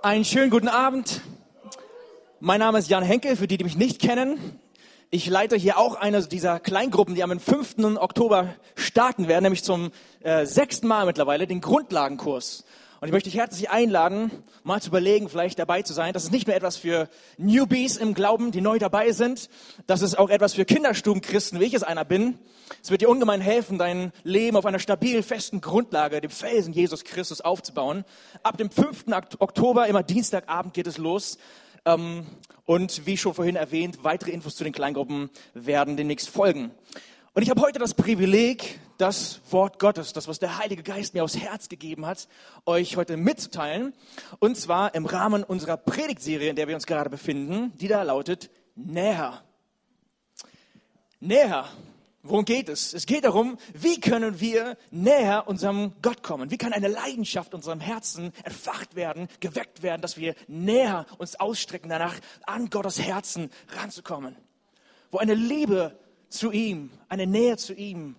Einen schönen guten Abend. Mein Name ist Jan Henkel, für die, die mich nicht kennen. Ich leite hier auch eine dieser Kleingruppen, die am 5. Oktober starten werden, nämlich zum äh, sechsten Mal mittlerweile, den Grundlagenkurs. Und ich möchte dich herzlich einladen, mal zu überlegen, vielleicht dabei zu sein. Das ist nicht mehr etwas für Newbies im Glauben, die neu dabei sind. Das ist auch etwas für Kinderstubenchristen, wie ich es einer bin. Es wird dir ungemein helfen, dein Leben auf einer stabilen, festen Grundlage, dem Felsen Jesus Christus aufzubauen. Ab dem 5. Oktober, immer Dienstagabend geht es los. Ähm, und wie schon vorhin erwähnt, weitere Infos zu den Kleingruppen werden demnächst folgen. Und ich habe heute das Privileg, das Wort Gottes, das, was der Heilige Geist mir aufs Herz gegeben hat, euch heute mitzuteilen. Und zwar im Rahmen unserer Predigtserie, in der wir uns gerade befinden, die da lautet Näher. Näher. Worum geht es? Es geht darum, wie können wir näher unserem Gott kommen? Wie kann eine Leidenschaft unserem Herzen entfacht werden, geweckt werden, dass wir näher uns ausstrecken danach, an Gottes Herzen ranzukommen? Wo eine Liebe zu ihm, eine Nähe zu ihm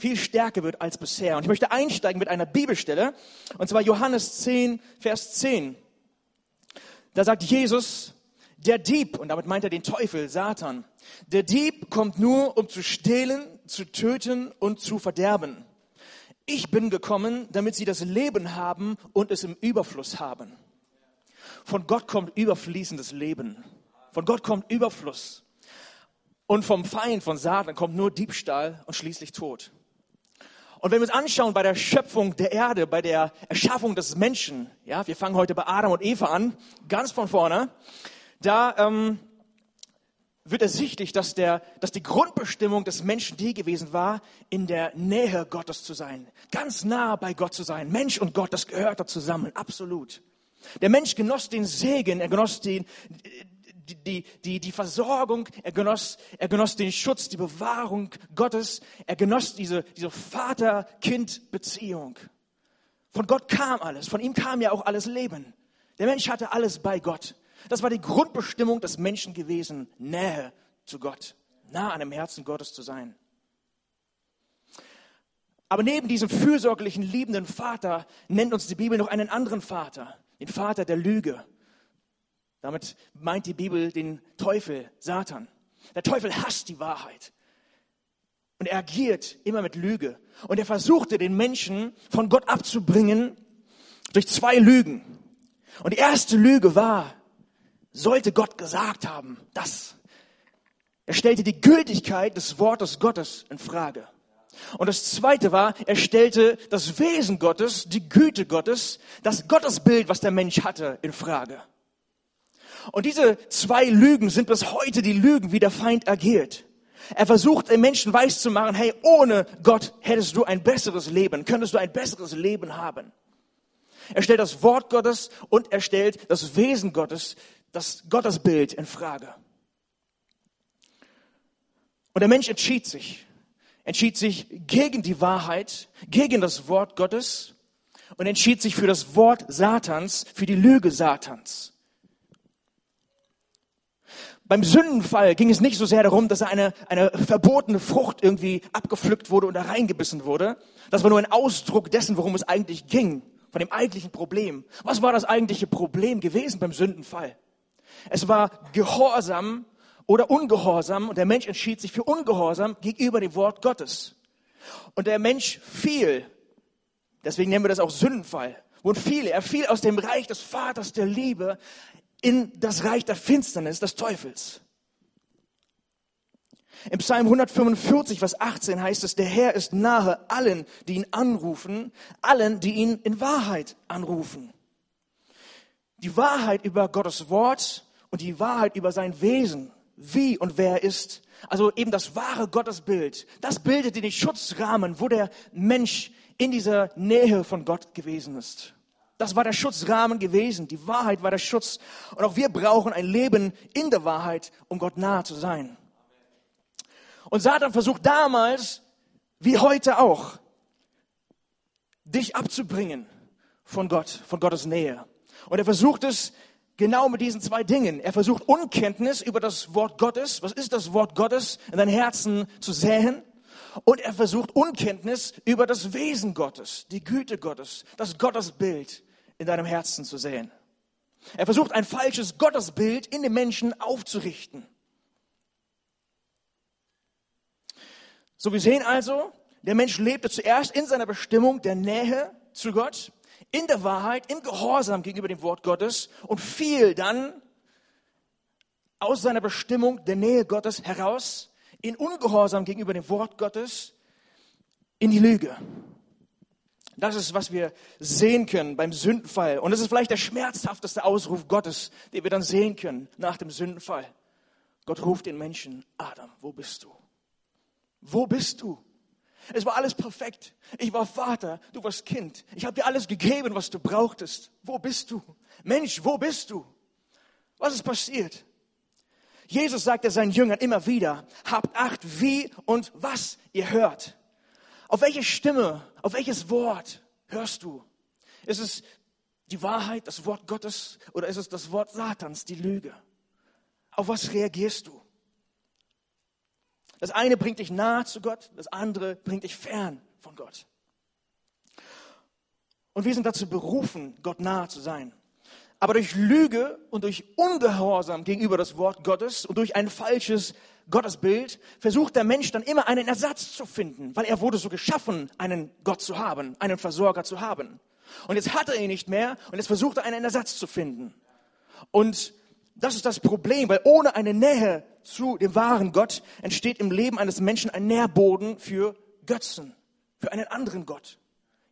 viel stärker wird als bisher. Und ich möchte einsteigen mit einer Bibelstelle, und zwar Johannes 10, Vers 10. Da sagt Jesus, der Dieb, und damit meint er den Teufel, Satan, der Dieb kommt nur, um zu stehlen, zu töten und zu verderben. Ich bin gekommen, damit sie das Leben haben und es im Überfluss haben. Von Gott kommt überfließendes Leben. Von Gott kommt Überfluss. Und vom Feind, von Satan, kommt nur Diebstahl und schließlich Tod. Und wenn wir uns anschauen bei der Schöpfung der Erde, bei der Erschaffung des Menschen, ja, wir fangen heute bei Adam und Eva an, ganz von vorne, da ähm, wird ersichtlich, dass, der, dass die Grundbestimmung des Menschen die gewesen war, in der Nähe Gottes zu sein, ganz nah bei Gott zu sein. Mensch und Gott, das gehört da zusammen, absolut. Der Mensch genoss den Segen, er genoss den, die, die, die Versorgung, er genoss, er genoss den Schutz, die Bewahrung Gottes, er genoss diese, diese Vater-Kind-Beziehung. Von Gott kam alles, von ihm kam ja auch alles Leben. Der Mensch hatte alles bei Gott. Das war die Grundbestimmung des Menschen gewesen, Nähe zu Gott, nah an dem Herzen Gottes zu sein. Aber neben diesem fürsorglichen, liebenden Vater nennt uns die Bibel noch einen anderen Vater, den Vater der Lüge, damit meint die Bibel den Teufel, Satan. Der Teufel hasst die Wahrheit. Und er agiert immer mit Lüge. Und er versuchte den Menschen von Gott abzubringen durch zwei Lügen. Und die erste Lüge war, sollte Gott gesagt haben, das. Er stellte die Gültigkeit des Wortes Gottes in Frage. Und das zweite war, er stellte das Wesen Gottes, die Güte Gottes, das Gottesbild, was der Mensch hatte, in Frage. Und diese zwei Lügen sind bis heute die Lügen, wie der Feind agiert. Er versucht den Menschen weiszumachen, hey, ohne Gott hättest du ein besseres Leben, könntest du ein besseres Leben haben. Er stellt das Wort Gottes und er stellt das Wesen Gottes, das Gottesbild in Frage. Und der Mensch entschied sich, entschied sich gegen die Wahrheit, gegen das Wort Gottes und entschied sich für das Wort Satans, für die Lüge Satans. Beim Sündenfall ging es nicht so sehr darum, dass eine, eine verbotene Frucht irgendwie abgepflückt wurde und da reingebissen wurde. Das war nur ein Ausdruck dessen, worum es eigentlich ging, von dem eigentlichen Problem. Was war das eigentliche Problem gewesen beim Sündenfall? Es war Gehorsam oder Ungehorsam und der Mensch entschied sich für Ungehorsam gegenüber dem Wort Gottes. Und der Mensch fiel, deswegen nennen wir das auch Sündenfall, und fiel, er fiel aus dem Reich des Vaters der Liebe in das Reich der Finsternis des Teufels. Im Psalm 145, Vers 18 heißt es, der Herr ist nahe allen, die ihn anrufen, allen, die ihn in Wahrheit anrufen. Die Wahrheit über Gottes Wort und die Wahrheit über sein Wesen, wie und wer er ist. Also eben das wahre Gottesbild. Das bildet den Schutzrahmen, wo der Mensch in dieser Nähe von Gott gewesen ist. Das war der Schutzrahmen gewesen. Die Wahrheit war der Schutz. Und auch wir brauchen ein Leben in der Wahrheit, um Gott nahe zu sein. Und Satan versucht damals, wie heute auch, dich abzubringen von Gott, von Gottes Nähe. Und er versucht es genau mit diesen zwei Dingen. Er versucht Unkenntnis über das Wort Gottes, was ist das Wort Gottes, in dein Herzen zu säen. Und er versucht Unkenntnis über das Wesen Gottes, die Güte Gottes, das Gottesbild in deinem Herzen zu sehen. Er versucht ein falsches Gottesbild in den Menschen aufzurichten. So wir sehen also, der Mensch lebte zuerst in seiner Bestimmung der Nähe zu Gott, in der Wahrheit, im Gehorsam gegenüber dem Wort Gottes und fiel dann aus seiner Bestimmung der Nähe Gottes heraus in Ungehorsam gegenüber dem Wort Gottes in die Lüge. Das ist, was wir sehen können beim Sündenfall. Und das ist vielleicht der schmerzhafteste Ausruf Gottes, den wir dann sehen können nach dem Sündenfall. Gott ruft den Menschen, Adam, wo bist du? Wo bist du? Es war alles perfekt. Ich war Vater, du warst Kind. Ich habe dir alles gegeben, was du brauchtest. Wo bist du? Mensch, wo bist du? Was ist passiert? Jesus sagte seinen Jüngern immer wieder, habt Acht, wie und was ihr hört. Auf welche Stimme, auf welches Wort hörst du? Ist es die Wahrheit, das Wort Gottes oder ist es das Wort Satans, die Lüge? Auf was reagierst du? Das eine bringt dich nahe zu Gott, das andere bringt dich fern von Gott. Und wir sind dazu berufen, Gott nahe zu sein. Aber durch Lüge und durch Ungehorsam gegenüber das Wort Gottes und durch ein falsches Gottesbild versucht der Mensch dann immer einen Ersatz zu finden, weil er wurde so geschaffen, einen Gott zu haben, einen Versorger zu haben. Und jetzt hat er ihn nicht mehr und jetzt versucht er einen Ersatz zu finden. Und das ist das Problem, weil ohne eine Nähe zu dem wahren Gott entsteht im Leben eines Menschen ein Nährboden für Götzen, für einen anderen Gott.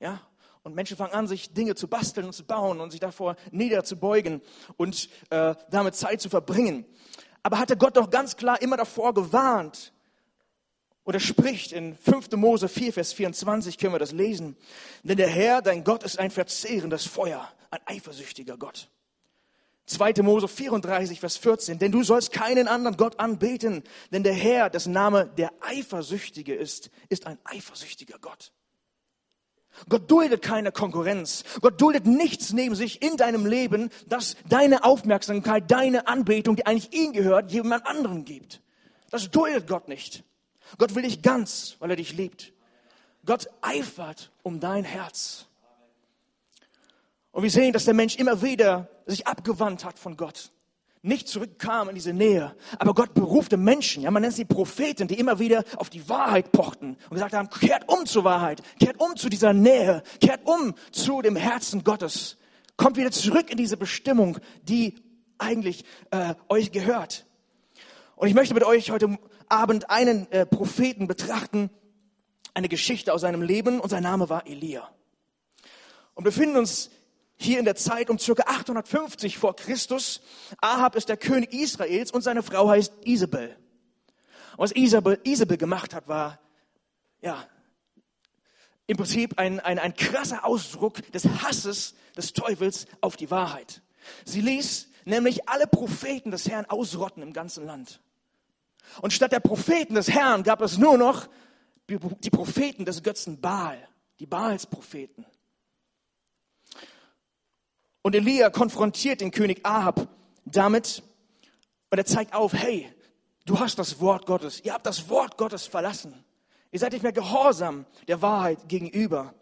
Ja? Und Menschen fangen an, sich Dinge zu basteln und zu bauen und sich davor niederzubeugen und äh, damit Zeit zu verbringen. Aber hatte Gott doch ganz klar immer davor gewarnt. Oder spricht in 5. Mose 4, Vers 24 können wir das lesen. Denn der Herr, dein Gott, ist ein verzehrendes Feuer, ein eifersüchtiger Gott. 2. Mose 34, Vers 14. Denn du sollst keinen anderen Gott anbeten, denn der Herr, dessen Name der Eifersüchtige ist, ist ein eifersüchtiger Gott. Gott duldet keine Konkurrenz. Gott duldet nichts neben sich in deinem Leben, das deine Aufmerksamkeit, deine Anbetung, die eigentlich ihm gehört, jemand anderen gibt. Das duldet Gott nicht. Gott will dich ganz, weil er dich liebt. Gott eifert um dein Herz. Und wir sehen, dass der Mensch immer wieder sich abgewandt hat von Gott nicht zurückkam in diese Nähe. Aber Gott berufte Menschen, ja, man nennt sie Propheten, die immer wieder auf die Wahrheit pochten und gesagt haben, kehrt um zur Wahrheit, kehrt um zu dieser Nähe, kehrt um zu dem Herzen Gottes, kommt wieder zurück in diese Bestimmung, die eigentlich äh, euch gehört. Und ich möchte mit euch heute Abend einen äh, Propheten betrachten, eine Geschichte aus seinem Leben und sein Name war Elia. Und befinden uns hier in der Zeit um circa 850 vor Christus. Ahab ist der König Israels und seine Frau heißt Isabel. Und was Isabel, Isabel gemacht hat, war, ja, im Prinzip ein, ein, ein krasser Ausdruck des Hasses des Teufels auf die Wahrheit. Sie ließ nämlich alle Propheten des Herrn ausrotten im ganzen Land. Und statt der Propheten des Herrn gab es nur noch die Propheten des Götzen Baal, die Baalspropheten. Und Elia konfrontiert den König Ahab damit und er zeigt auf, hey, du hast das Wort Gottes, ihr habt das Wort Gottes verlassen. Ihr seid nicht mehr gehorsam der Wahrheit gegenüber.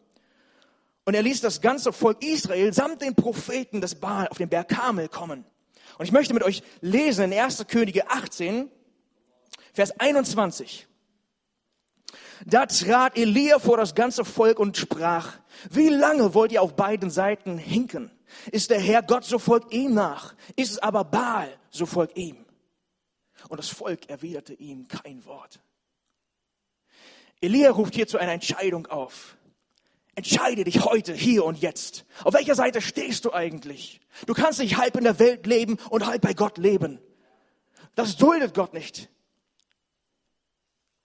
Und er ließ das ganze Volk Israel samt den Propheten des Baal auf den Berg Kamel kommen. Und ich möchte mit euch lesen in 1. Könige 18, Vers 21. Da trat Elia vor das ganze Volk und sprach, wie lange wollt ihr auf beiden Seiten hinken? Ist der Herr Gott, so folgt ihm nach. Ist es aber Baal, so folgt ihm. Und das Volk erwiderte ihm kein Wort. Elia ruft hier zu einer Entscheidung auf. Entscheide dich heute, hier und jetzt. Auf welcher Seite stehst du eigentlich? Du kannst nicht halb in der Welt leben und halb bei Gott leben. Das duldet Gott nicht.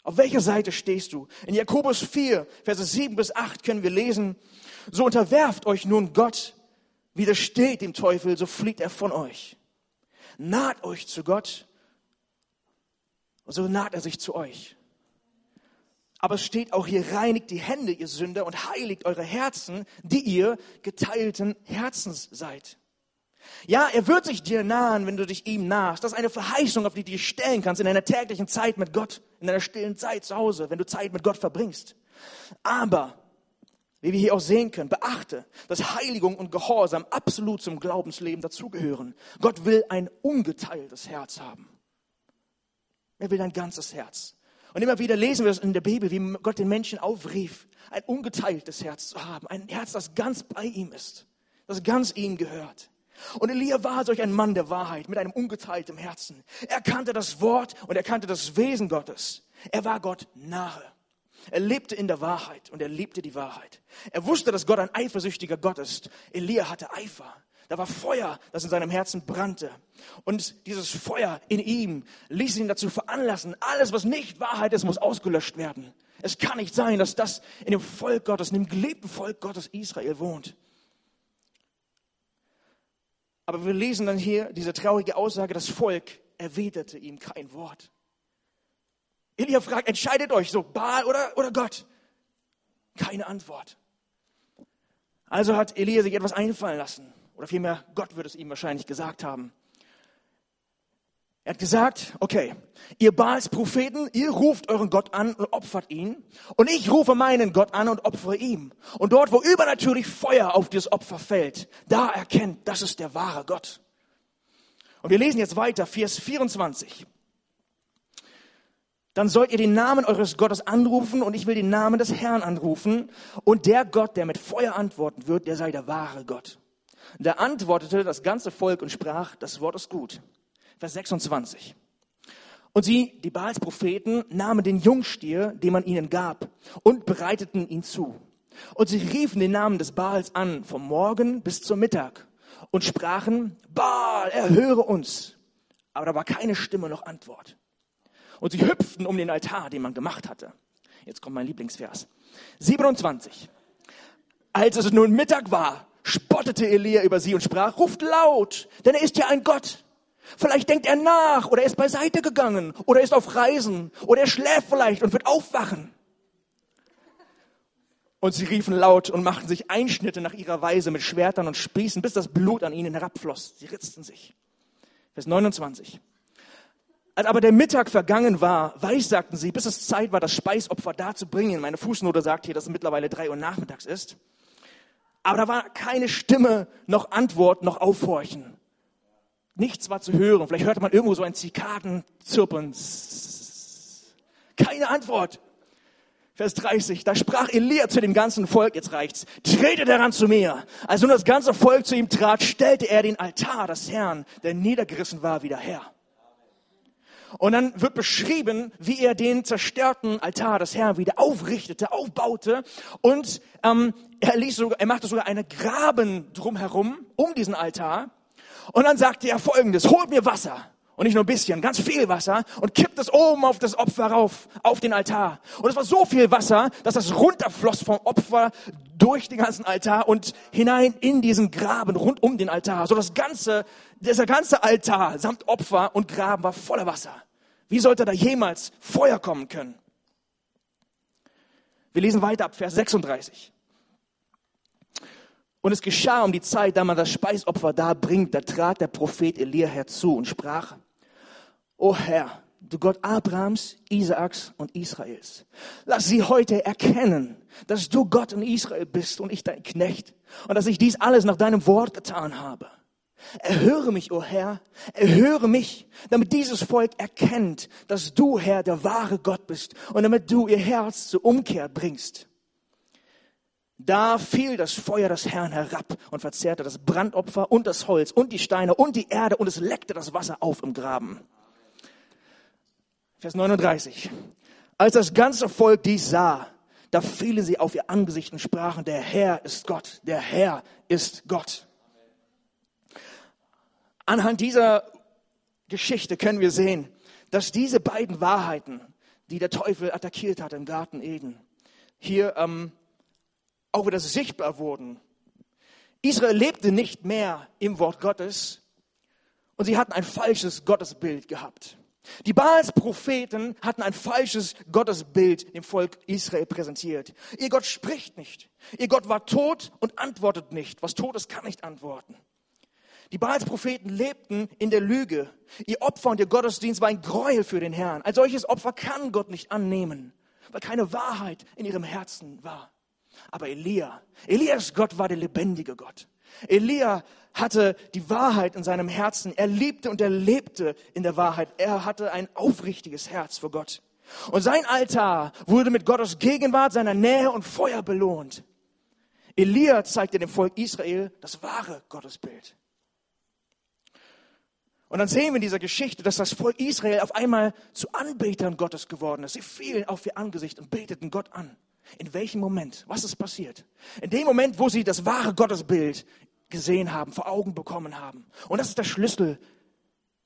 Auf welcher Seite stehst du? In Jakobus 4, Verse 7 bis 8 können wir lesen, so unterwerft euch nun Gott, widersteht dem Teufel, so flieht er von euch. Naht euch zu Gott, und so naht er sich zu euch. Aber es steht auch hier, reinigt die Hände, ihr Sünder, und heiligt eure Herzen, die ihr geteilten Herzens seid. Ja, er wird sich dir nahen, wenn du dich ihm nahst. Das ist eine Verheißung, auf die du dich stellen kannst in deiner täglichen Zeit mit Gott, in deiner stillen Zeit zu Hause, wenn du Zeit mit Gott verbringst. Aber wie wir hier auch sehen können, beachte, dass Heiligung und Gehorsam absolut zum Glaubensleben dazugehören. Gott will ein ungeteiltes Herz haben. Er will ein ganzes Herz. Und immer wieder lesen wir das in der Bibel, wie Gott den Menschen aufrief, ein ungeteiltes Herz zu haben. Ein Herz, das ganz bei ihm ist, das ganz ihm gehört. Und Elia war solch ein Mann der Wahrheit mit einem ungeteilten Herzen. Er kannte das Wort und er kannte das Wesen Gottes. Er war Gott nahe. Er lebte in der Wahrheit und er liebte die Wahrheit. Er wusste, dass Gott ein eifersüchtiger Gott ist. Elia hatte Eifer. Da war Feuer, das in seinem Herzen brannte. Und dieses Feuer in ihm ließ ihn dazu veranlassen, alles, was nicht Wahrheit ist, muss ausgelöscht werden. Es kann nicht sein, dass das in dem Volk Gottes, in dem gelebten Volk Gottes Israel wohnt. Aber wir lesen dann hier diese traurige Aussage, das Volk erwiderte ihm kein Wort. Elia fragt, entscheidet euch so, Baal oder, oder Gott? Keine Antwort. Also hat Elia sich etwas einfallen lassen. Oder vielmehr, Gott wird es ihm wahrscheinlich gesagt haben. Er hat gesagt, okay, ihr Baals Propheten, ihr ruft euren Gott an und opfert ihn. Und ich rufe meinen Gott an und opfere ihm. Und dort, wo übernatürlich Feuer auf dieses Opfer fällt, da erkennt, das ist der wahre Gott. Und wir lesen jetzt weiter, Vers 24 dann sollt ihr den Namen eures Gottes anrufen und ich will den Namen des Herrn anrufen. Und der Gott, der mit Feuer antworten wird, der sei der wahre Gott. Da antwortete das ganze Volk und sprach, das Wort ist gut. Vers 26. Und sie, die Baals Propheten, nahmen den Jungstier, den man ihnen gab, und bereiteten ihn zu. Und sie riefen den Namen des Baals an, vom Morgen bis zum Mittag, und sprachen, Baal, erhöre uns. Aber da war keine Stimme noch Antwort. Und sie hüpften um den Altar, den man gemacht hatte. Jetzt kommt mein Lieblingsvers. 27. Als es nun Mittag war, spottete Elia über sie und sprach, ruft laut, denn er ist ja ein Gott. Vielleicht denkt er nach oder er ist beiseite gegangen oder er ist auf Reisen oder er schläft vielleicht und wird aufwachen. Und sie riefen laut und machten sich Einschnitte nach ihrer Weise mit Schwertern und Spießen, bis das Blut an ihnen herabfloss. Sie ritzten sich. Vers 29. Als aber der Mittag vergangen war, weissagten sie, bis es Zeit war, das Speisopfer darzubringen. Meine Fußnote sagt hier, dass es mittlerweile drei Uhr nachmittags ist. Aber da war keine Stimme, noch Antwort, noch Aufhorchen. Nichts war zu hören. Vielleicht hörte man irgendwo so ein Zikadenzirpen. Keine Antwort. Vers 30, da sprach Elia zu dem ganzen Volk, jetzt reicht's, tretet heran zu mir. Als nun das ganze Volk zu ihm trat, stellte er den Altar des Herrn, der niedergerissen war, wieder her. Und dann wird beschrieben, wie er den zerstörten Altar des Herrn wieder aufrichtete, aufbaute. Und ähm, er, ließ sogar, er machte sogar einen Graben drumherum, um diesen Altar. Und dann sagte er folgendes, holt mir Wasser. Und nicht nur ein bisschen, ganz viel Wasser und kippt es oben auf das Opfer rauf, auf den Altar. Und es war so viel Wasser, dass das runterfloss vom Opfer durch den ganzen Altar und hinein in diesen Graben rund um den Altar. So das ganze, dieser ganze Altar samt Opfer und Graben war voller Wasser. Wie sollte da jemals Feuer kommen können? Wir lesen weiter ab Vers 36. Und es geschah um die Zeit, da man das Speisopfer da bringt, da trat der Prophet Elia herzu und sprach, O Herr, du Gott Abrahams, Isaaks und Israels, lass sie heute erkennen, dass du Gott in Israel bist und ich dein Knecht und dass ich dies alles nach deinem Wort getan habe. Erhöre mich, o oh Herr, erhöre mich, damit dieses Volk erkennt, dass du, Herr, der wahre Gott bist und damit du ihr Herz zur Umkehr bringst. Da fiel das Feuer des Herrn herab und verzehrte das Brandopfer und das Holz und die Steine und die Erde und es leckte das Wasser auf im Graben. Vers 39. Als das ganze Volk dies sah, da fielen sie auf ihr Angesicht und sprachen, der Herr ist Gott, der Herr ist Gott. Anhand dieser Geschichte können wir sehen, dass diese beiden Wahrheiten, die der Teufel attackiert hat im Garten Eden, hier ähm, auch wieder sichtbar wurden. Israel lebte nicht mehr im Wort Gottes und sie hatten ein falsches Gottesbild gehabt. Die Baals Propheten hatten ein falsches Gottesbild dem Volk Israel präsentiert. Ihr Gott spricht nicht. Ihr Gott war tot und antwortet nicht. Was tot ist, kann nicht antworten. Die Baals Propheten lebten in der Lüge. Ihr Opfer und ihr Gottesdienst war ein Gräuel für den Herrn. Ein solches Opfer kann Gott nicht annehmen, weil keine Wahrheit in ihrem Herzen war. Aber Elia, Elias Gott war der lebendige Gott. Elia hatte die Wahrheit in seinem Herzen. Er liebte und er lebte in der Wahrheit. Er hatte ein aufrichtiges Herz vor Gott. Und sein Altar wurde mit Gottes Gegenwart, seiner Nähe und Feuer belohnt. Elia zeigte dem Volk Israel das wahre Gottesbild. Und dann sehen wir in dieser Geschichte, dass das Volk Israel auf einmal zu Anbetern Gottes geworden ist. Sie fielen auf ihr Angesicht und beteten Gott an. In welchem Moment? Was ist passiert? In dem Moment, wo sie das wahre Gottesbild gesehen haben, vor Augen bekommen haben. Und das ist der Schlüssel,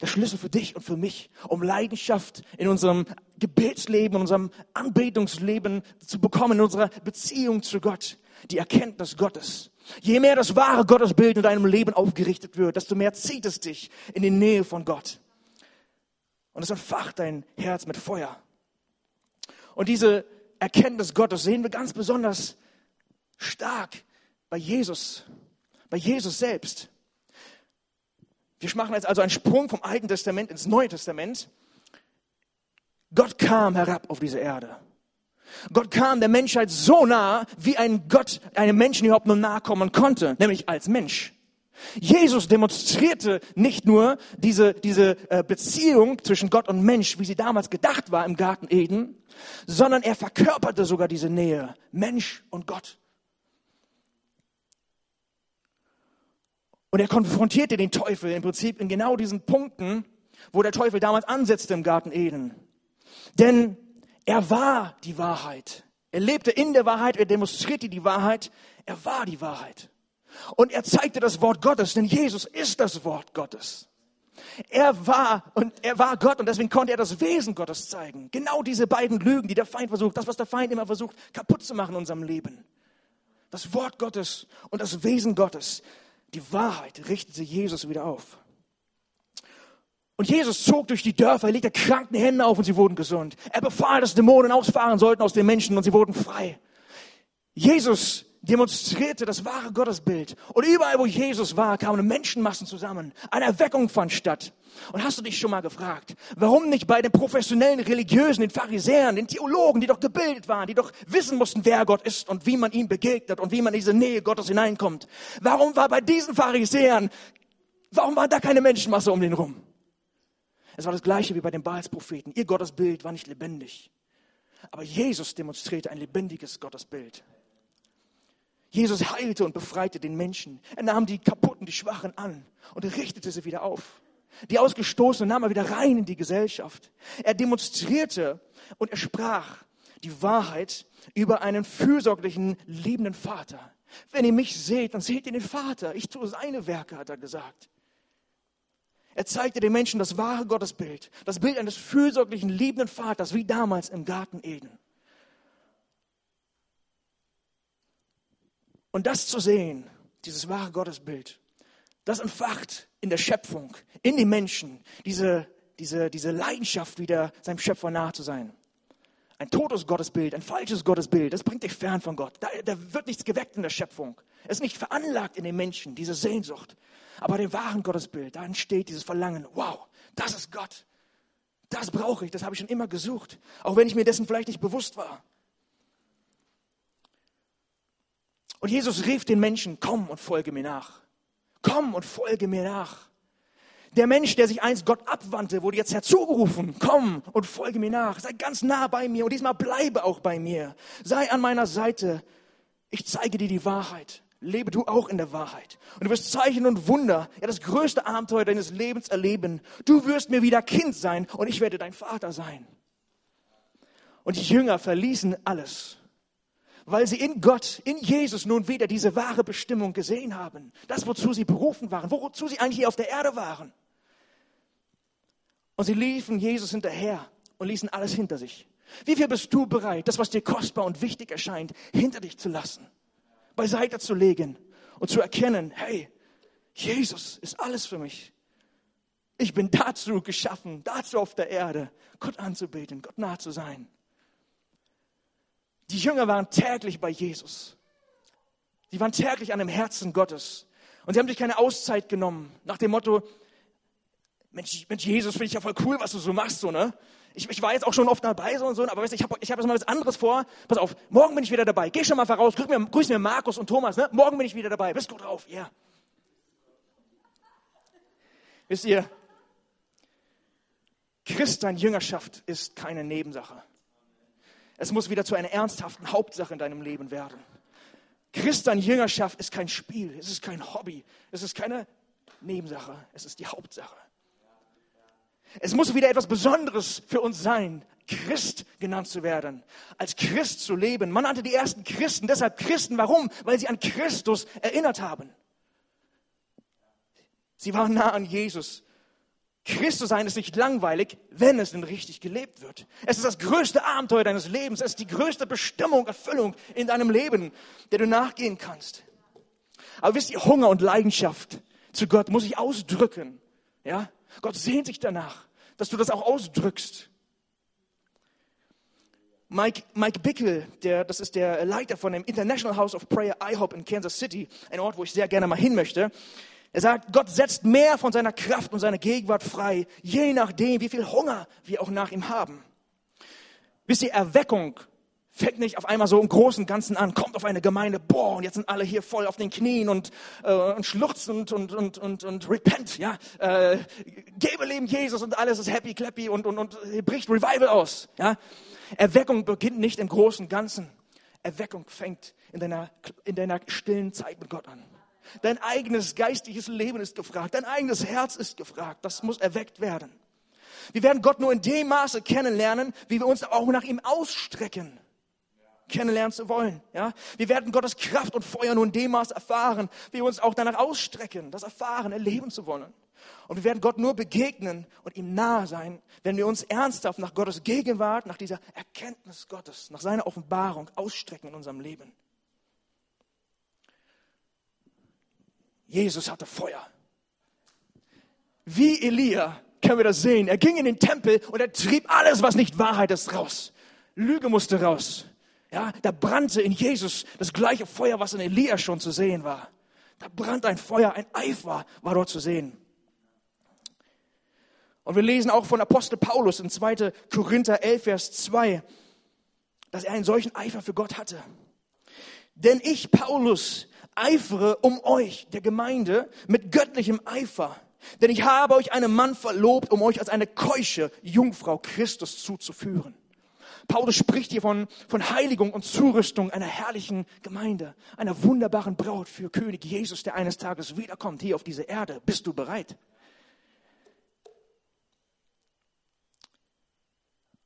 der Schlüssel für dich und für mich, um Leidenschaft in unserem Gebetsleben, in unserem Anbetungsleben zu bekommen, in unserer Beziehung zu Gott. Die Erkenntnis Gottes. Je mehr das wahre Gottesbild in deinem Leben aufgerichtet wird, desto mehr zieht es dich in die Nähe von Gott. Und es entfacht dein Herz mit Feuer. Und diese Erkenntnis Gottes sehen wir ganz besonders stark bei Jesus, bei Jesus selbst. Wir machen jetzt also einen Sprung vom Alten Testament ins Neue Testament. Gott kam herab auf diese Erde. Gott kam der Menschheit so nah, wie ein Gott einem Menschen überhaupt nur nahe kommen konnte, nämlich als Mensch. Jesus demonstrierte nicht nur diese, diese äh, Beziehung zwischen Gott und Mensch, wie sie damals gedacht war im Garten Eden, sondern er verkörperte sogar diese Nähe, Mensch und Gott. Und er konfrontierte den Teufel im Prinzip in genau diesen Punkten, wo der Teufel damals ansetzte im Garten Eden. Denn er war die Wahrheit. Er lebte in der Wahrheit, er demonstrierte die Wahrheit, er war die Wahrheit. Und er zeigte das Wort Gottes, denn Jesus ist das Wort Gottes. Er war und er war Gott und deswegen konnte er das Wesen Gottes zeigen. Genau diese beiden Lügen, die der Feind versucht, das was der Feind immer versucht kaputt zu machen in unserem Leben. Das Wort Gottes und das Wesen Gottes, die Wahrheit richtete Jesus wieder auf. Und Jesus zog durch die Dörfer, er legte kranken Hände auf und sie wurden gesund. Er befahl, dass Dämonen ausfahren sollten aus den Menschen und sie wurden frei. Jesus demonstrierte das wahre Gottesbild. Und überall, wo Jesus war, kamen Menschenmassen zusammen. Eine Erweckung fand statt. Und hast du dich schon mal gefragt, warum nicht bei den professionellen Religiösen, den Pharisäern, den Theologen, die doch gebildet waren, die doch wissen mussten, wer Gott ist und wie man ihm begegnet und wie man in diese Nähe Gottes hineinkommt? Warum war bei diesen Pharisäern, warum war da keine Menschenmasse um den rum? Es war das gleiche wie bei den Baalspropheten. Ihr Gottesbild war nicht lebendig. Aber Jesus demonstrierte ein lebendiges Gottesbild. Jesus heilte und befreite den Menschen. Er nahm die Kaputten, die Schwachen an und richtete sie wieder auf. Die Ausgestoßenen nahm er wieder rein in die Gesellschaft. Er demonstrierte und er sprach die Wahrheit über einen fürsorglichen, liebenden Vater. Wenn ihr mich seht, dann seht ihr den Vater. Ich tue seine Werke, hat er gesagt. Er zeigte den Menschen das wahre Gottesbild, das Bild eines fürsorglichen, liebenden Vaters, wie damals im Garten Eden. Und das zu sehen, dieses wahre Gottesbild, das entfacht in der Schöpfung, in den Menschen, diese, diese, diese Leidenschaft, wieder seinem Schöpfer nahe zu sein. Ein totes Gottesbild, ein falsches Gottesbild, das bringt dich fern von Gott. Da, da wird nichts geweckt in der Schöpfung. Es ist nicht veranlagt in den Menschen, diese Sehnsucht. Aber dem wahren Gottesbild, da entsteht dieses Verlangen, wow, das ist Gott. Das brauche ich, das habe ich schon immer gesucht, auch wenn ich mir dessen vielleicht nicht bewusst war. Und Jesus rief den Menschen, komm und folge mir nach. Komm und folge mir nach. Der Mensch, der sich einst Gott abwandte, wurde jetzt herzugerufen. Komm und folge mir nach. Sei ganz nah bei mir und diesmal bleibe auch bei mir. Sei an meiner Seite. Ich zeige dir die Wahrheit lebe du auch in der Wahrheit. Und du wirst Zeichen und Wunder, ja das größte Abenteuer deines Lebens erleben. Du wirst mir wieder Kind sein und ich werde dein Vater sein. Und die Jünger verließen alles, weil sie in Gott, in Jesus nun wieder diese wahre Bestimmung gesehen haben. Das, wozu sie berufen waren, wozu sie eigentlich hier auf der Erde waren. Und sie liefen Jesus hinterher und ließen alles hinter sich. Wie viel bist du bereit, das, was dir kostbar und wichtig erscheint, hinter dich zu lassen? beiseite zu legen und zu erkennen, hey, Jesus ist alles für mich. Ich bin dazu geschaffen, dazu auf der Erde, Gott anzubeten, Gott nah zu sein. Die Jünger waren täglich bei Jesus. Die waren täglich an dem Herzen Gottes. Und sie haben sich keine Auszeit genommen, nach dem Motto, Mensch, Mensch Jesus, finde ich ja voll cool, was du so machst, so, ne? Ich, ich war jetzt auch schon oft dabei, so und so, aber weißt ich habe ich hab jetzt mal was anderes vor. Pass auf, morgen bin ich wieder dabei. Geh schon mal voraus, grüß mir, grüß mir Markus und Thomas, ne? Morgen bin ich wieder dabei. Bist gut drauf, ja. Yeah. Wisst ihr, Christsein, Jüngerschaft ist keine Nebensache. Es muss wieder zu einer ernsthaften Hauptsache in deinem Leben werden. Christsein, Jüngerschaft ist kein Spiel, es ist kein Hobby, es ist keine Nebensache, es ist die Hauptsache. Es muss wieder etwas Besonderes für uns sein, Christ genannt zu werden, als Christ zu leben. Man nannte die ersten Christen deshalb Christen. Warum? Weil sie an Christus erinnert haben. Sie waren nah an Jesus. Christus sein ist nicht langweilig, wenn es denn richtig gelebt wird. Es ist das größte Abenteuer deines Lebens. Es ist die größte Bestimmung, Erfüllung in deinem Leben, der du nachgehen kannst. Aber wisst ihr, Hunger und Leidenschaft zu Gott muss ich ausdrücken. Ja? Gott sehnt sich danach, dass du das auch ausdrückst. Mike, Mike Bickel, der, das ist der Leiter von dem International House of Prayer IHOP in Kansas City, ein Ort, wo ich sehr gerne mal hin möchte. Er sagt, Gott setzt mehr von seiner Kraft und seiner Gegenwart frei, je nachdem, wie viel Hunger wir auch nach ihm haben. Wisst ihr, Erweckung fängt nicht auf einmal so im Großen Ganzen an, kommt auf eine Gemeinde, boah, und jetzt sind alle hier voll auf den Knien und, äh, und schluchzen und, und, und, und, und repent, ja, äh, gebe Leben Jesus und alles ist happy, clappy und, und, und bricht Revival aus, ja. Erweckung beginnt nicht im Großen Ganzen. Erweckung fängt in deiner, in deiner stillen Zeit mit Gott an. Dein eigenes geistiges Leben ist gefragt. Dein eigenes Herz ist gefragt. Das muss erweckt werden. Wir werden Gott nur in dem Maße kennenlernen, wie wir uns auch nach ihm ausstrecken, kennenlernen zu wollen. Ja? Wir werden Gottes Kraft und Feuer nur in dem Maße erfahren, wie wir uns auch danach ausstrecken, das erfahren, erleben zu wollen. Und wir werden Gott nur begegnen und ihm nahe sein, wenn wir uns ernsthaft nach Gottes Gegenwart, nach dieser Erkenntnis Gottes, nach seiner Offenbarung ausstrecken in unserem Leben. Jesus hatte Feuer. Wie Elia können wir das sehen. Er ging in den Tempel und er trieb alles, was nicht Wahrheit ist, raus. Lüge musste raus. Ja, da brannte in Jesus das gleiche Feuer, was in Elia schon zu sehen war. Da brannte ein Feuer, ein Eifer war dort zu sehen. Und wir lesen auch von Apostel Paulus in 2. Korinther 11, Vers 2, dass er einen solchen Eifer für Gott hatte. Denn ich, Paulus, eifere um euch, der Gemeinde, mit göttlichem Eifer. Denn ich habe euch einen Mann verlobt, um euch als eine keusche Jungfrau Christus zuzuführen. Paulus spricht hier von, von Heiligung und Zurüstung einer herrlichen Gemeinde, einer wunderbaren Braut für König Jesus, der eines Tages wiederkommt hier auf diese Erde. Bist du bereit?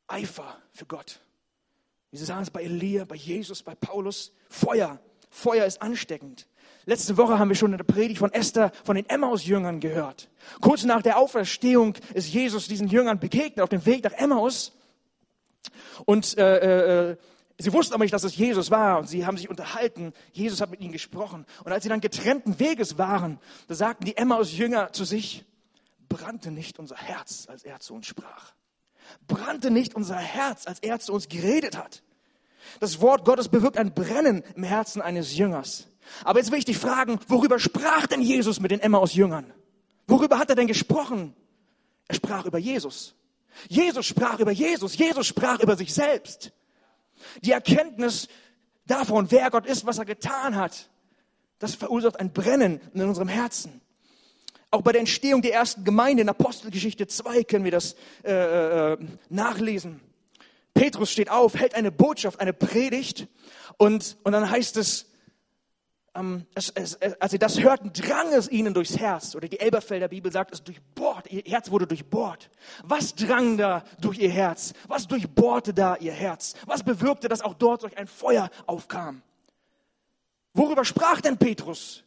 Eifer für Gott. Wie sie sagen es bei Elia, bei Jesus, bei Paulus. Feuer. Feuer ist ansteckend. Letzte Woche haben wir schon in der Predigt von Esther von den Emmaus-Jüngern gehört. Kurz nach der Auferstehung ist Jesus diesen Jüngern begegnet auf dem Weg nach Emmaus. Und äh, äh, sie wussten aber nicht, dass es Jesus war. Und sie haben sich unterhalten. Jesus hat mit ihnen gesprochen. Und als sie dann getrennten Weges waren, da sagten die Emmaus-Jünger zu sich, brannte nicht unser Herz, als er zu uns sprach. Brannte nicht unser Herz, als er zu uns geredet hat. Das Wort Gottes bewirkt ein Brennen im Herzen eines Jüngers. Aber jetzt will ich dich fragen, worüber sprach denn Jesus mit den Emmaus-Jüngern? Worüber hat er denn gesprochen? Er sprach über Jesus. Jesus sprach über Jesus. Jesus sprach über sich selbst. Die Erkenntnis davon, wer Gott ist, was er getan hat, das verursacht ein Brennen in unserem Herzen. Auch bei der Entstehung der ersten Gemeinde in Apostelgeschichte 2 können wir das äh, äh, nachlesen. Petrus steht auf, hält eine Botschaft, eine Predigt und, und dann heißt es, ähm, es, es, als sie das hörten, drang es ihnen durchs Herz. Oder die Elberfelder Bibel sagt, es durchbohrt, ihr Herz wurde durchbohrt. Was drang da durch ihr Herz? Was durchbohrte da ihr Herz? Was bewirkte, dass auch dort solch ein Feuer aufkam? Worüber sprach denn Petrus?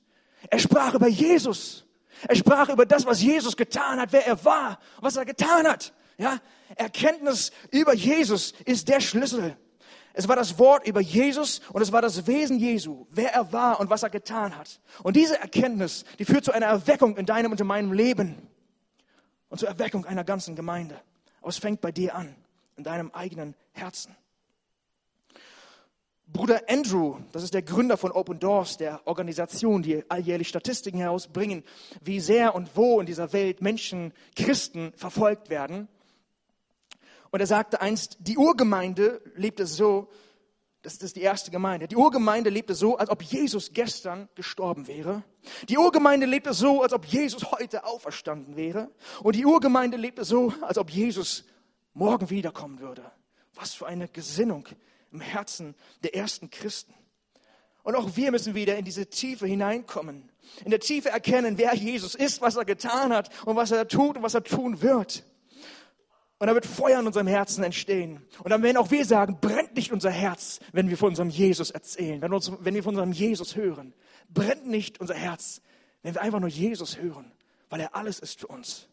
Er sprach über Jesus. Er sprach über das, was Jesus getan hat, wer er war, was er getan hat. Ja, Erkenntnis über Jesus ist der Schlüssel. Es war das Wort über Jesus und es war das Wesen Jesu, wer er war und was er getan hat. Und diese Erkenntnis, die führt zu einer Erweckung in deinem und in meinem Leben und zur Erweckung einer ganzen Gemeinde. Aber es fängt bei dir an, in deinem eigenen Herzen. Bruder Andrew, das ist der Gründer von Open Doors, der Organisation, die alljährlich Statistiken herausbringen, wie sehr und wo in dieser Welt Menschen, Christen verfolgt werden. Und er sagte einst, die Urgemeinde lebte so, das ist die erste Gemeinde. Die Urgemeinde lebte so, als ob Jesus gestern gestorben wäre. Die Urgemeinde lebte so, als ob Jesus heute auferstanden wäre. Und die Urgemeinde lebte so, als ob Jesus morgen wiederkommen würde. Was für eine Gesinnung im Herzen der ersten Christen. Und auch wir müssen wieder in diese Tiefe hineinkommen. In der Tiefe erkennen, wer Jesus ist, was er getan hat und was er tut und was er tun wird. Und da wird Feuer in unserem Herzen entstehen. Und dann werden auch wir sagen, brennt nicht unser Herz, wenn wir von unserem Jesus erzählen, wenn, uns, wenn wir von unserem Jesus hören. Brennt nicht unser Herz, wenn wir einfach nur Jesus hören, weil er alles ist für uns.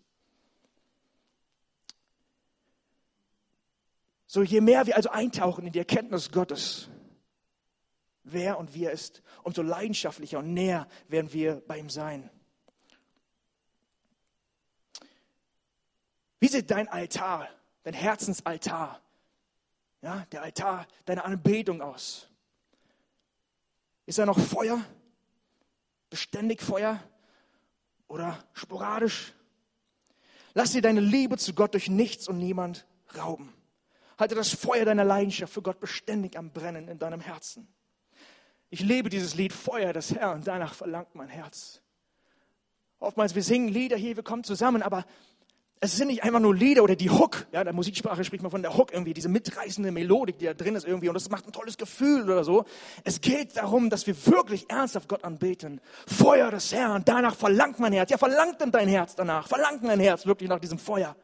So, je mehr wir also eintauchen in die Erkenntnis Gottes, wer und wie er ist, umso leidenschaftlicher und näher werden wir bei ihm sein. Wie sieht dein Altar, dein Herzensaltar, ja, der Altar deiner Anbetung aus? Ist er noch Feuer? Beständig Feuer? Oder sporadisch? Lass dir deine Liebe zu Gott durch nichts und niemand rauben. Halte das Feuer deiner Leidenschaft für Gott beständig am Brennen in deinem Herzen. Ich lebe dieses Lied Feuer des Herrn, danach verlangt mein Herz. Oftmals, wir singen Lieder hier, wir kommen zusammen, aber es sind nicht einfach nur Lieder oder die Hook. Ja, in der Musiksprache spricht man von der Hook irgendwie, diese mitreißende Melodik, die da drin ist irgendwie. Und das macht ein tolles Gefühl oder so. Es geht darum, dass wir wirklich ernsthaft Gott anbeten. Feuer des Herrn, danach verlangt mein Herz. Ja, verlangt denn dein Herz danach? Verlangt mein Herz wirklich nach diesem Feuer?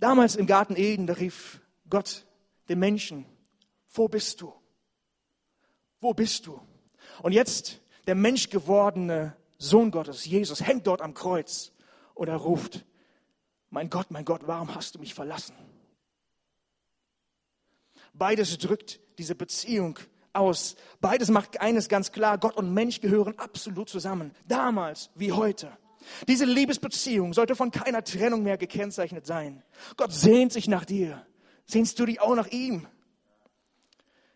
Damals im Garten Eden, da rief Gott den Menschen, wo bist du? Wo bist du? Und jetzt der menschgewordene Sohn Gottes, Jesus, hängt dort am Kreuz und er ruft, mein Gott, mein Gott, warum hast du mich verlassen? Beides drückt diese Beziehung aus. Beides macht eines ganz klar, Gott und Mensch gehören absolut zusammen, damals wie heute. Diese Liebesbeziehung sollte von keiner Trennung mehr gekennzeichnet sein. Gott sehnt sich nach dir. Sehnst du dich auch nach ihm?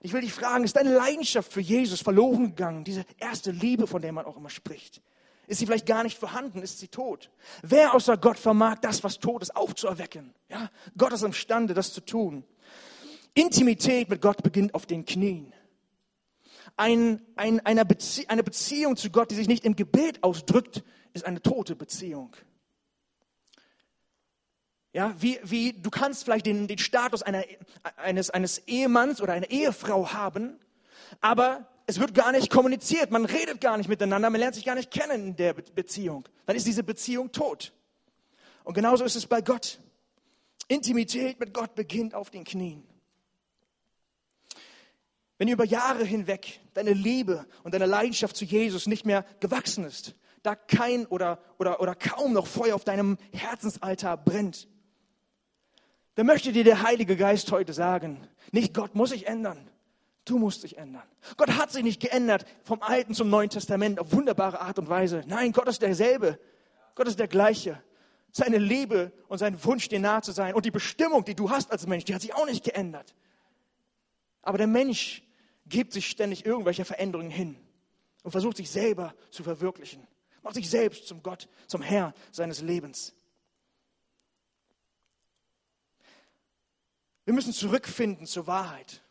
Ich will dich fragen, ist deine Leidenschaft für Jesus verloren gegangen? Diese erste Liebe, von der man auch immer spricht. Ist sie vielleicht gar nicht vorhanden? Ist sie tot? Wer außer Gott vermag das, was tot ist, aufzuerwecken? Ja, Gott ist imstande, das zu tun. Intimität mit Gott beginnt auf den Knien. Ein, ein, eine, Bezie eine Beziehung zu Gott, die sich nicht im Gebet ausdrückt, ist eine tote Beziehung. Ja, wie, wie, du kannst vielleicht den, den Status einer, eines, eines Ehemanns oder einer Ehefrau haben, aber es wird gar nicht kommuniziert, man redet gar nicht miteinander, man lernt sich gar nicht kennen in der Beziehung. Dann ist diese Beziehung tot. Und genauso ist es bei Gott. Intimität mit Gott beginnt auf den Knien. Wenn über Jahre hinweg deine Liebe und deine Leidenschaft zu Jesus nicht mehr gewachsen ist, da kein oder, oder, oder kaum noch Feuer auf deinem Herzensaltar brennt, dann möchte dir der Heilige Geist heute sagen, nicht Gott muss sich ändern, du musst dich ändern. Gott hat sich nicht geändert vom Alten zum Neuen Testament auf wunderbare Art und Weise. Nein, Gott ist derselbe. Gott ist der gleiche. Seine Liebe und sein Wunsch, dir nahe zu sein und die Bestimmung, die du hast als Mensch, die hat sich auch nicht geändert. Aber der Mensch gibt sich ständig irgendwelche Veränderungen hin und versucht sich selber zu verwirklichen. Macht sich selbst zum Gott, zum Herr seines Lebens. Wir müssen zurückfinden zur Wahrheit,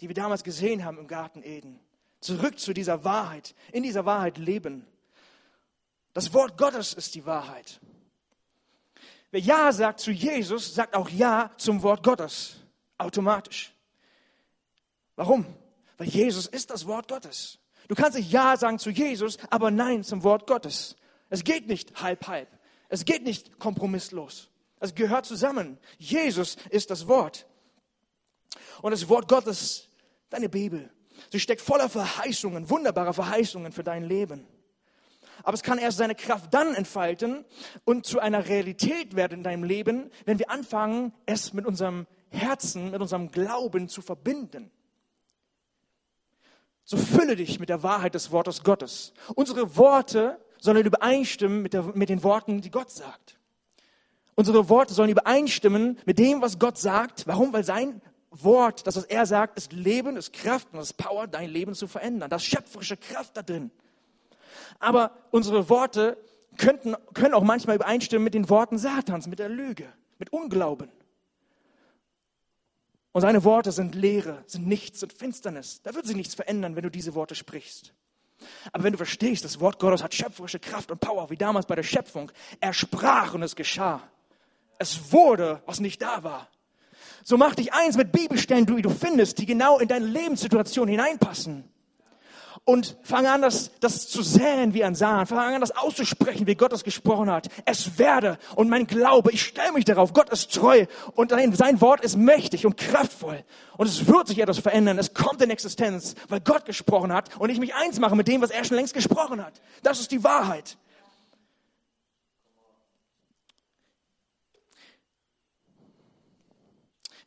die wir damals gesehen haben im Garten Eden. Zurück zu dieser Wahrheit, in dieser Wahrheit leben. Das Wort Gottes ist die Wahrheit. Wer Ja sagt zu Jesus, sagt auch Ja zum Wort Gottes. Automatisch. Warum? Weil Jesus ist das Wort Gottes. Du kannst nicht Ja sagen zu Jesus, aber Nein zum Wort Gottes. Es geht nicht halb halb. Es geht nicht kompromisslos. Es gehört zusammen. Jesus ist das Wort. Und das Wort Gottes, deine Bibel, sie steckt voller Verheißungen, wunderbarer Verheißungen für dein Leben. Aber es kann erst seine Kraft dann entfalten und zu einer Realität werden in deinem Leben, wenn wir anfangen, es mit unserem Herzen, mit unserem Glauben zu verbinden. So fülle dich mit der Wahrheit des Wortes Gottes. Unsere Worte sollen übereinstimmen mit, der, mit den Worten, die Gott sagt. Unsere Worte sollen übereinstimmen mit dem, was Gott sagt. Warum? Weil sein Wort, das, was er sagt, ist Leben, ist Kraft und ist Power, dein Leben zu verändern. Das ist schöpferische Kraft da drin. Aber unsere Worte könnten, können auch manchmal übereinstimmen mit den Worten Satans, mit der Lüge, mit Unglauben. Und seine Worte sind Leere, sind nichts, sind Finsternis. Da wird sich nichts verändern, wenn du diese Worte sprichst. Aber wenn du verstehst, das Wort Gottes hat schöpferische Kraft und Power, wie damals bei der Schöpfung, er sprach und es geschah. Es wurde, was nicht da war. So mach dich eins mit Bibelstellen, die du findest, die genau in deine Lebenssituation hineinpassen. Und fange an, das, das zu säen wie ein Sahn. Fange an, das auszusprechen, wie Gott es gesprochen hat. Es werde. Und mein Glaube, ich stelle mich darauf. Gott ist treu. Und sein Wort ist mächtig und kraftvoll. Und es wird sich etwas verändern. Es kommt in Existenz, weil Gott gesprochen hat. Und ich mich eins mache mit dem, was er schon längst gesprochen hat. Das ist die Wahrheit.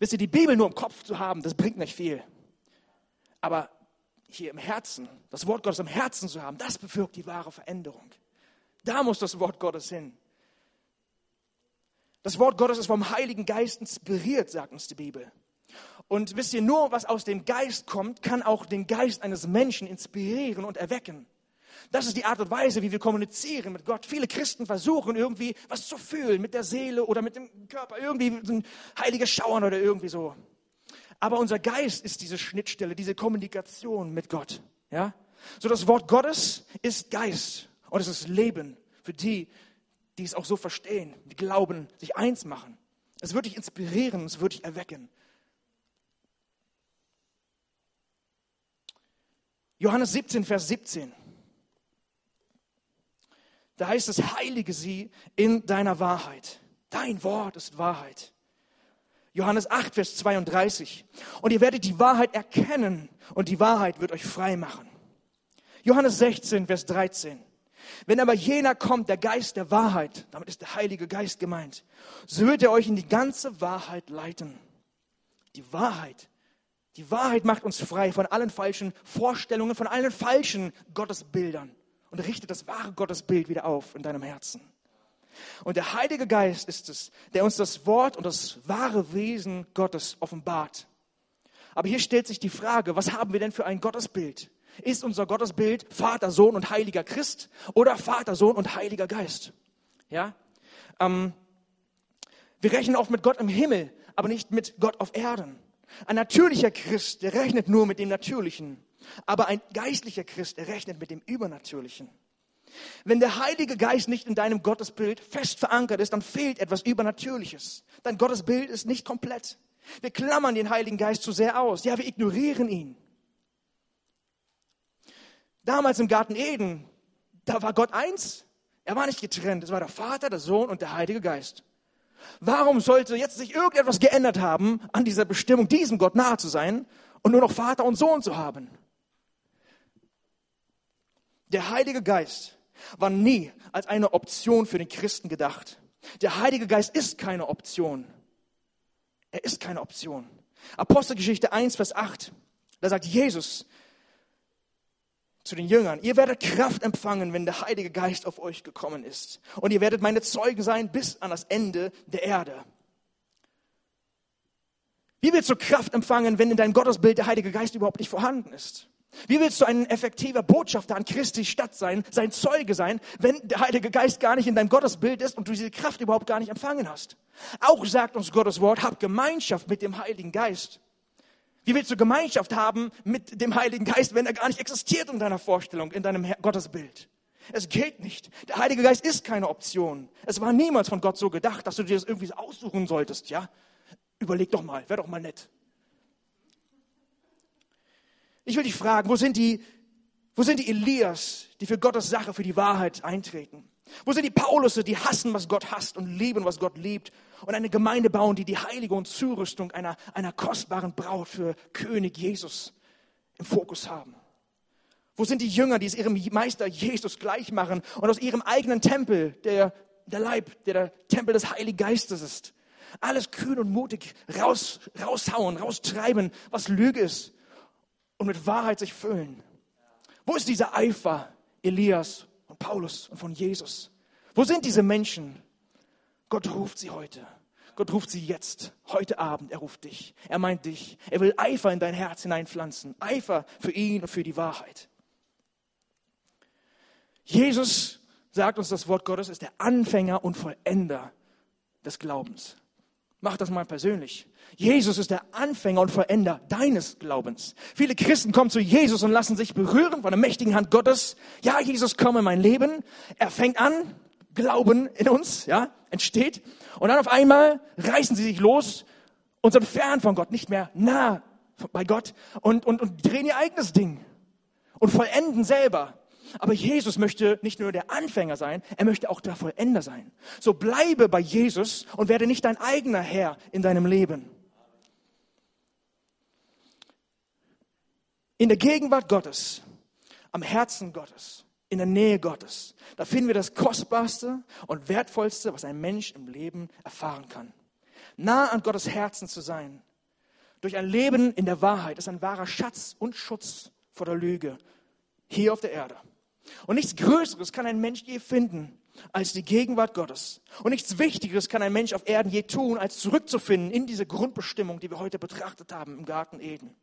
Wisst ihr, die Bibel nur im Kopf zu haben, das bringt nicht viel. Aber hier im Herzen, das Wort Gottes im Herzen zu haben, das bewirkt die wahre Veränderung. Da muss das Wort Gottes hin. Das Wort Gottes ist vom Heiligen Geist inspiriert, sagt uns die Bibel. Und wisst ihr, nur was aus dem Geist kommt, kann auch den Geist eines Menschen inspirieren und erwecken. Das ist die Art und Weise, wie wir kommunizieren mit Gott. Viele Christen versuchen irgendwie was zu fühlen mit der Seele oder mit dem Körper, irgendwie ein heiliges Schauern oder irgendwie so. Aber unser Geist ist diese Schnittstelle, diese Kommunikation mit Gott. Ja? So das Wort Gottes ist Geist und es ist Leben für die, die es auch so verstehen, die glauben, sich eins machen. Es wird dich inspirieren, es wird dich erwecken. Johannes 17, Vers 17. Da heißt es, heilige sie in deiner Wahrheit. Dein Wort ist Wahrheit. Johannes 8, Vers 32. Und ihr werdet die Wahrheit erkennen und die Wahrheit wird euch frei machen. Johannes 16, Vers 13. Wenn aber jener kommt, der Geist der Wahrheit, damit ist der Heilige Geist gemeint, so wird er euch in die ganze Wahrheit leiten. Die Wahrheit. Die Wahrheit macht uns frei von allen falschen Vorstellungen, von allen falschen Gottesbildern und richtet das wahre Gottesbild wieder auf in deinem Herzen. Und der Heilige Geist ist es, der uns das Wort und das wahre Wesen Gottes offenbart. Aber hier stellt sich die Frage, was haben wir denn für ein Gottesbild? Ist unser Gottesbild Vater, Sohn und Heiliger Christ oder Vater, Sohn und Heiliger Geist? Ja? Ähm, wir rechnen oft mit Gott im Himmel, aber nicht mit Gott auf Erden. Ein natürlicher Christ, der rechnet nur mit dem Natürlichen. Aber ein geistlicher Christ rechnet mit dem Übernatürlichen. Wenn der Heilige Geist nicht in deinem Gottesbild fest verankert ist, dann fehlt etwas Übernatürliches. Dein Gottesbild ist nicht komplett. Wir klammern den Heiligen Geist zu sehr aus. Ja, wir ignorieren ihn. Damals im Garten Eden, da war Gott eins. Er war nicht getrennt. Es war der Vater, der Sohn und der Heilige Geist. Warum sollte jetzt sich irgendetwas geändert haben an dieser Bestimmung, diesem Gott nahe zu sein und nur noch Vater und Sohn zu haben? Der Heilige Geist war nie als eine Option für den Christen gedacht. Der Heilige Geist ist keine Option. Er ist keine Option. Apostelgeschichte 1, Vers 8, da sagt Jesus zu den Jüngern, ihr werdet Kraft empfangen, wenn der Heilige Geist auf euch gekommen ist. Und ihr werdet meine Zeugen sein bis an das Ende der Erde. Wie willst du Kraft empfangen, wenn in deinem Gottesbild der Heilige Geist überhaupt nicht vorhanden ist? Wie willst du ein effektiver Botschafter an Christi Stadt sein, sein Zeuge sein, wenn der Heilige Geist gar nicht in deinem Gottesbild ist und du diese Kraft überhaupt gar nicht empfangen hast? Auch sagt uns Gottes Wort, hab Gemeinschaft mit dem Heiligen Geist. Wie willst du Gemeinschaft haben mit dem Heiligen Geist, wenn er gar nicht existiert in deiner Vorstellung, in deinem Gottesbild? Es geht nicht. Der Heilige Geist ist keine Option. Es war niemals von Gott so gedacht, dass du dir das irgendwie aussuchen solltest, ja? Überleg doch mal, wär doch mal nett. Ich will dich fragen, wo sind die, wo sind die Elias, die für Gottes Sache, für die Wahrheit eintreten? Wo sind die Paulusse, die hassen, was Gott hasst und lieben, was Gott liebt und eine Gemeinde bauen, die die Heilige und Zurüstung einer, einer kostbaren Braut für König Jesus im Fokus haben? Wo sind die Jünger, die es ihrem Meister Jesus gleich machen und aus ihrem eigenen Tempel, der, der Leib, der der Tempel des Heiligen Geistes ist, alles kühn und mutig raus, raushauen, raustreiben, was Lüge ist und mit Wahrheit sich füllen. Wo ist dieser Eifer Elias und Paulus und von Jesus? Wo sind diese Menschen? Gott ruft sie heute. Gott ruft sie jetzt, heute Abend. Er ruft dich. Er meint dich. Er will Eifer in dein Herz hineinpflanzen. Eifer für ihn und für die Wahrheit. Jesus, sagt uns das Wort Gottes, ist der Anfänger und Vollender des Glaubens. Mach das mal persönlich. Jesus ist der Anfänger und Vollender deines Glaubens. Viele Christen kommen zu Jesus und lassen sich berühren von der mächtigen Hand Gottes. Ja, Jesus, komm in mein Leben. Er fängt an, Glauben in uns, ja, entsteht. Und dann auf einmal reißen sie sich los und sind fern von Gott, nicht mehr nah bei Gott und, und, und drehen ihr eigenes Ding und vollenden selber. Aber Jesus möchte nicht nur der Anfänger sein, er möchte auch der Vollender sein. So bleibe bei Jesus und werde nicht dein eigener Herr in deinem Leben. In der Gegenwart Gottes, am Herzen Gottes, in der Nähe Gottes, da finden wir das Kostbarste und Wertvollste, was ein Mensch im Leben erfahren kann. Nah an Gottes Herzen zu sein, durch ein Leben in der Wahrheit, ist ein wahrer Schatz und Schutz vor der Lüge hier auf der Erde. Und nichts Größeres kann ein Mensch je finden als die Gegenwart Gottes. Und nichts Wichtigeres kann ein Mensch auf Erden je tun, als zurückzufinden in diese Grundbestimmung, die wir heute betrachtet haben im Garten Eden.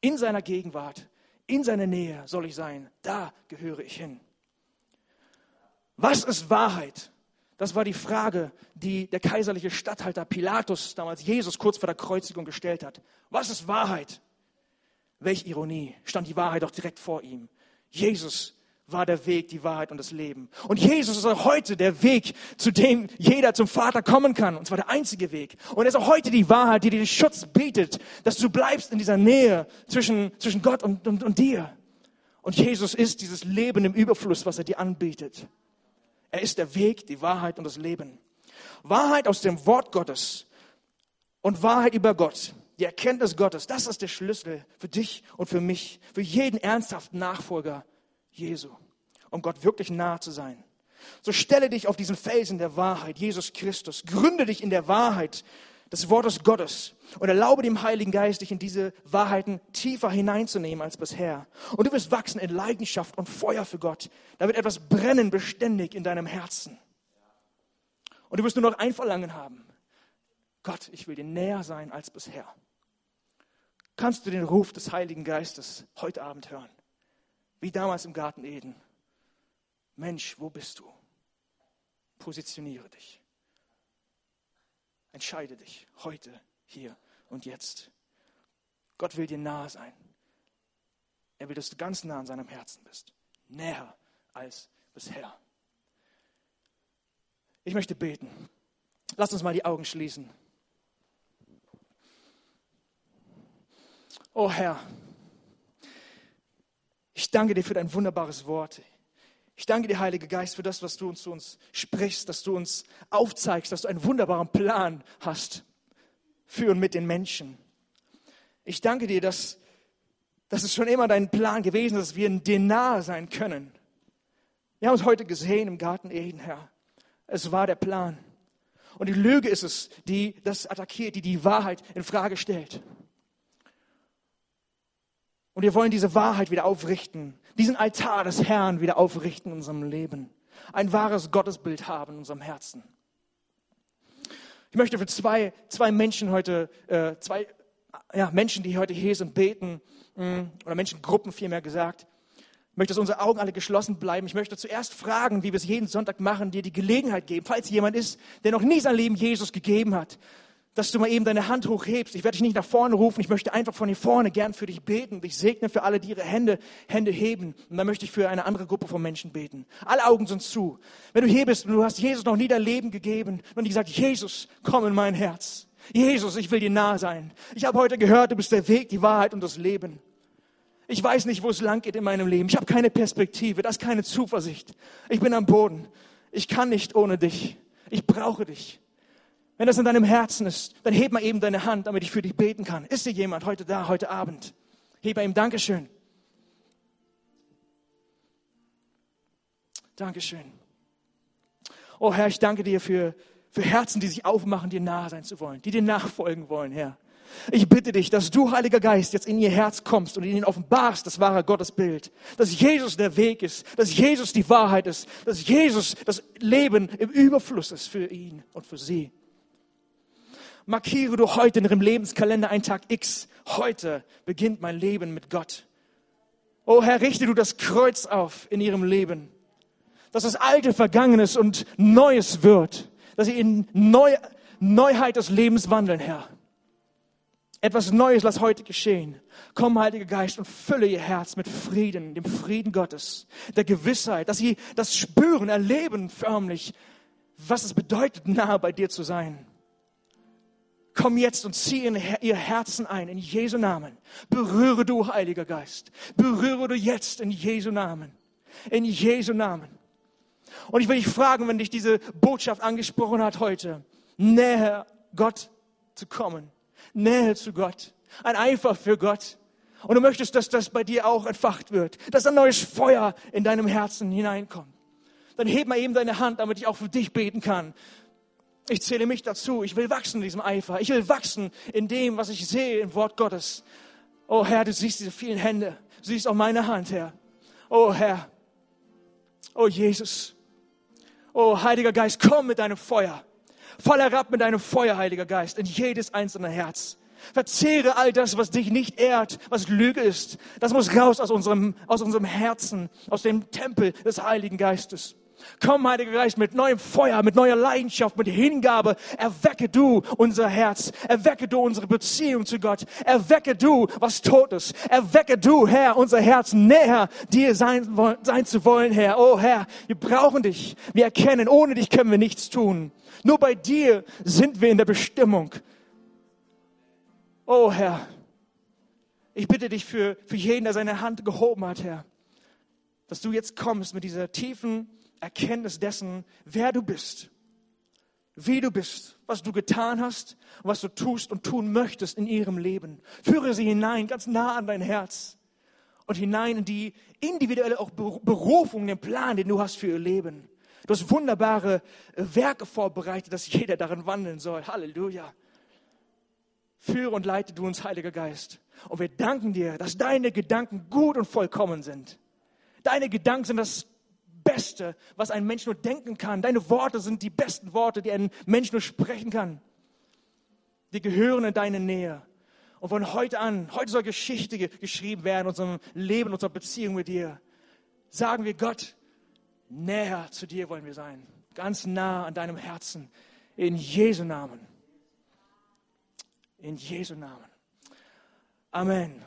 In seiner Gegenwart, in seiner Nähe soll ich sein. Da gehöre ich hin. Was ist Wahrheit? Das war die Frage, die der kaiserliche Statthalter Pilatus damals Jesus kurz vor der Kreuzigung gestellt hat. Was ist Wahrheit? Welch Ironie, stand die Wahrheit doch direkt vor ihm. Jesus war der Weg, die Wahrheit und das Leben. Und Jesus ist auch heute der Weg, zu dem jeder zum Vater kommen kann. Und zwar der einzige Weg. Und er ist auch heute die Wahrheit, die dir den Schutz bietet, dass du bleibst in dieser Nähe zwischen, zwischen Gott und, und, und dir. Und Jesus ist dieses Leben im Überfluss, was er dir anbietet. Er ist der Weg, die Wahrheit und das Leben. Wahrheit aus dem Wort Gottes und Wahrheit über Gott die Erkenntnis Gottes, das ist der Schlüssel für dich und für mich, für jeden ernsthaften Nachfolger Jesu, um Gott wirklich nahe zu sein. So stelle dich auf diesen Felsen der Wahrheit, Jesus Christus. Gründe dich in der Wahrheit des Wortes Gottes und erlaube dem Heiligen Geist, dich in diese Wahrheiten tiefer hineinzunehmen als bisher. Und du wirst wachsen in Leidenschaft und Feuer für Gott. Da wird etwas brennen beständig in deinem Herzen. Und du wirst nur noch ein Verlangen haben. Gott, ich will dir näher sein als bisher kannst du den Ruf des Heiligen Geistes heute Abend hören. Wie damals im Garten Eden. Mensch, wo bist du? Positioniere dich. Entscheide dich heute, hier und jetzt. Gott will dir nahe sein. Er will, dass du ganz nah an seinem Herzen bist. Näher als bisher. Ich möchte beten. Lass uns mal die Augen schließen. Oh Herr, ich danke dir für dein wunderbares Wort. Ich danke dir, Heiliger Geist, für das, was du uns zu uns sprichst, dass du uns aufzeigst, dass du einen wunderbaren Plan hast für und mit den Menschen. Ich danke dir, dass, dass es schon immer dein Plan gewesen ist, dass wir dir nahe sein können. Wir haben es heute gesehen im Garten Eden, Herr. Es war der Plan. Und die Lüge ist es, die das attackiert, die die Wahrheit in Frage stellt. Und wir wollen diese Wahrheit wieder aufrichten, diesen Altar des Herrn wieder aufrichten in unserem Leben. Ein wahres Gottesbild haben in unserem Herzen. Ich möchte für zwei, zwei Menschen heute, äh, zwei ja, Menschen, die heute hier sind, beten, mh, mm, oder Menschengruppen vielmehr gesagt. Ich möchte, dass unsere Augen alle geschlossen bleiben. Ich möchte zuerst fragen, wie wir es jeden Sonntag machen, dir die Gelegenheit geben, falls jemand ist, der noch nie sein Leben Jesus gegeben hat, dass du mal eben deine Hand hochhebst. Ich werde dich nicht nach vorne rufen. Ich möchte einfach von hier vorne gern für dich beten. Ich segne für alle, die ihre Hände, Hände heben. Und dann möchte ich für eine andere Gruppe von Menschen beten. Alle Augen sind zu. Wenn du hier bist und du hast Jesus noch nie dein Leben gegeben und die gesagt, Jesus, komm in mein Herz. Jesus, ich will dir nahe sein. Ich habe heute gehört, du bist der Weg, die Wahrheit und das Leben. Ich weiß nicht, wo es lang geht in meinem Leben. Ich habe keine Perspektive, das ist keine Zuversicht. Ich bin am Boden. Ich kann nicht ohne dich. Ich brauche dich. Wenn das in deinem Herzen ist, dann heb mal eben deine Hand, damit ich für dich beten kann. Ist dir jemand heute da, heute Abend? Heb mal ihm Dankeschön. Dankeschön. Oh Herr, ich danke dir für, für Herzen, die sich aufmachen, dir nahe sein zu wollen, die dir nachfolgen wollen, Herr. Ich bitte dich, dass du, Heiliger Geist, jetzt in ihr Herz kommst und ihnen offenbarst das wahre Gottesbild. Dass Jesus der Weg ist, dass Jesus die Wahrheit ist, dass Jesus das Leben im Überfluss ist für ihn und für sie. Markiere du heute in ihrem Lebenskalender einen Tag X. Heute beginnt mein Leben mit Gott. Oh Herr, richte du das Kreuz auf in ihrem Leben. Dass das Alte Vergangenes und Neues wird. Dass sie in Neu Neuheit des Lebens wandeln, Herr. Etwas Neues lass heute geschehen. Komm, Heiliger Geist, und fülle ihr Herz mit Frieden, dem Frieden Gottes, der Gewissheit, dass sie das spüren, erleben förmlich, was es bedeutet, nahe bei dir zu sein. Komm jetzt und zieh in ihr Herzen ein, in Jesu Namen. Berühre du, Heiliger Geist. Berühre du jetzt in Jesu Namen. In Jesu Namen. Und ich will dich fragen, wenn dich diese Botschaft angesprochen hat heute, näher Gott zu kommen Nähe zu Gott, ein Eifer für Gott. Und du möchtest, dass das bei dir auch entfacht wird, dass ein neues Feuer in deinem Herzen hineinkommt. Dann heb mal eben deine Hand, damit ich auch für dich beten kann. Ich zähle mich dazu. Ich will wachsen in diesem Eifer. Ich will wachsen in dem, was ich sehe im Wort Gottes. Oh Herr, du siehst diese vielen Hände. Du siehst auch meine Hand, Herr. Oh Herr. Oh Jesus. Oh Heiliger Geist, komm mit deinem Feuer. Fall herab mit deinem Feuer, Heiliger Geist, in jedes einzelne Herz. Verzehre all das, was dich nicht ehrt, was Lüge ist. Das muss raus aus unserem, aus unserem Herzen, aus dem Tempel des Heiligen Geistes. Komm, Heiliger Geist, mit neuem Feuer, mit neuer Leidenschaft, mit Hingabe. Erwecke du unser Herz. Erwecke du unsere Beziehung zu Gott. Erwecke du, was tot ist. Erwecke du, Herr, unser Herz näher dir sein, sein zu wollen, Herr. Oh, Herr, wir brauchen dich. Wir erkennen, ohne dich können wir nichts tun. Nur bei dir sind wir in der Bestimmung. Oh Herr, ich bitte dich für, für jeden, der seine Hand gehoben hat, Herr, dass du jetzt kommst mit dieser tiefen Erkenntnis dessen, wer du bist, wie du bist, was du getan hast was du tust und tun möchtest in ihrem Leben. Führe sie hinein, ganz nah an dein Herz und hinein in die individuelle auch Berufung, den Plan, den du hast für ihr Leben. Du hast wunderbare äh, Werke vorbereitet, dass jeder darin wandeln soll. Halleluja. Führe und leite du uns, Heiliger Geist. Und wir danken dir, dass deine Gedanken gut und vollkommen sind. Deine Gedanken sind das Beste, was ein Mensch nur denken kann. Deine Worte sind die besten Worte, die ein Mensch nur sprechen kann. Die gehören in deine Nähe. Und von heute an, heute soll Geschichte geschrieben werden, in unserem Leben, unserer Beziehung mit dir. Sagen wir Gott, Näher zu dir wollen wir sein. Ganz nah an deinem Herzen. In Jesu Namen. In Jesu Namen. Amen.